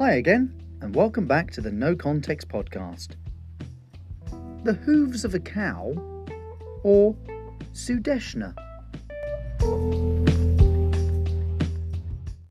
Hi again, and welcome back to the No Context Podcast. The hooves of a cow, or Sudeshna.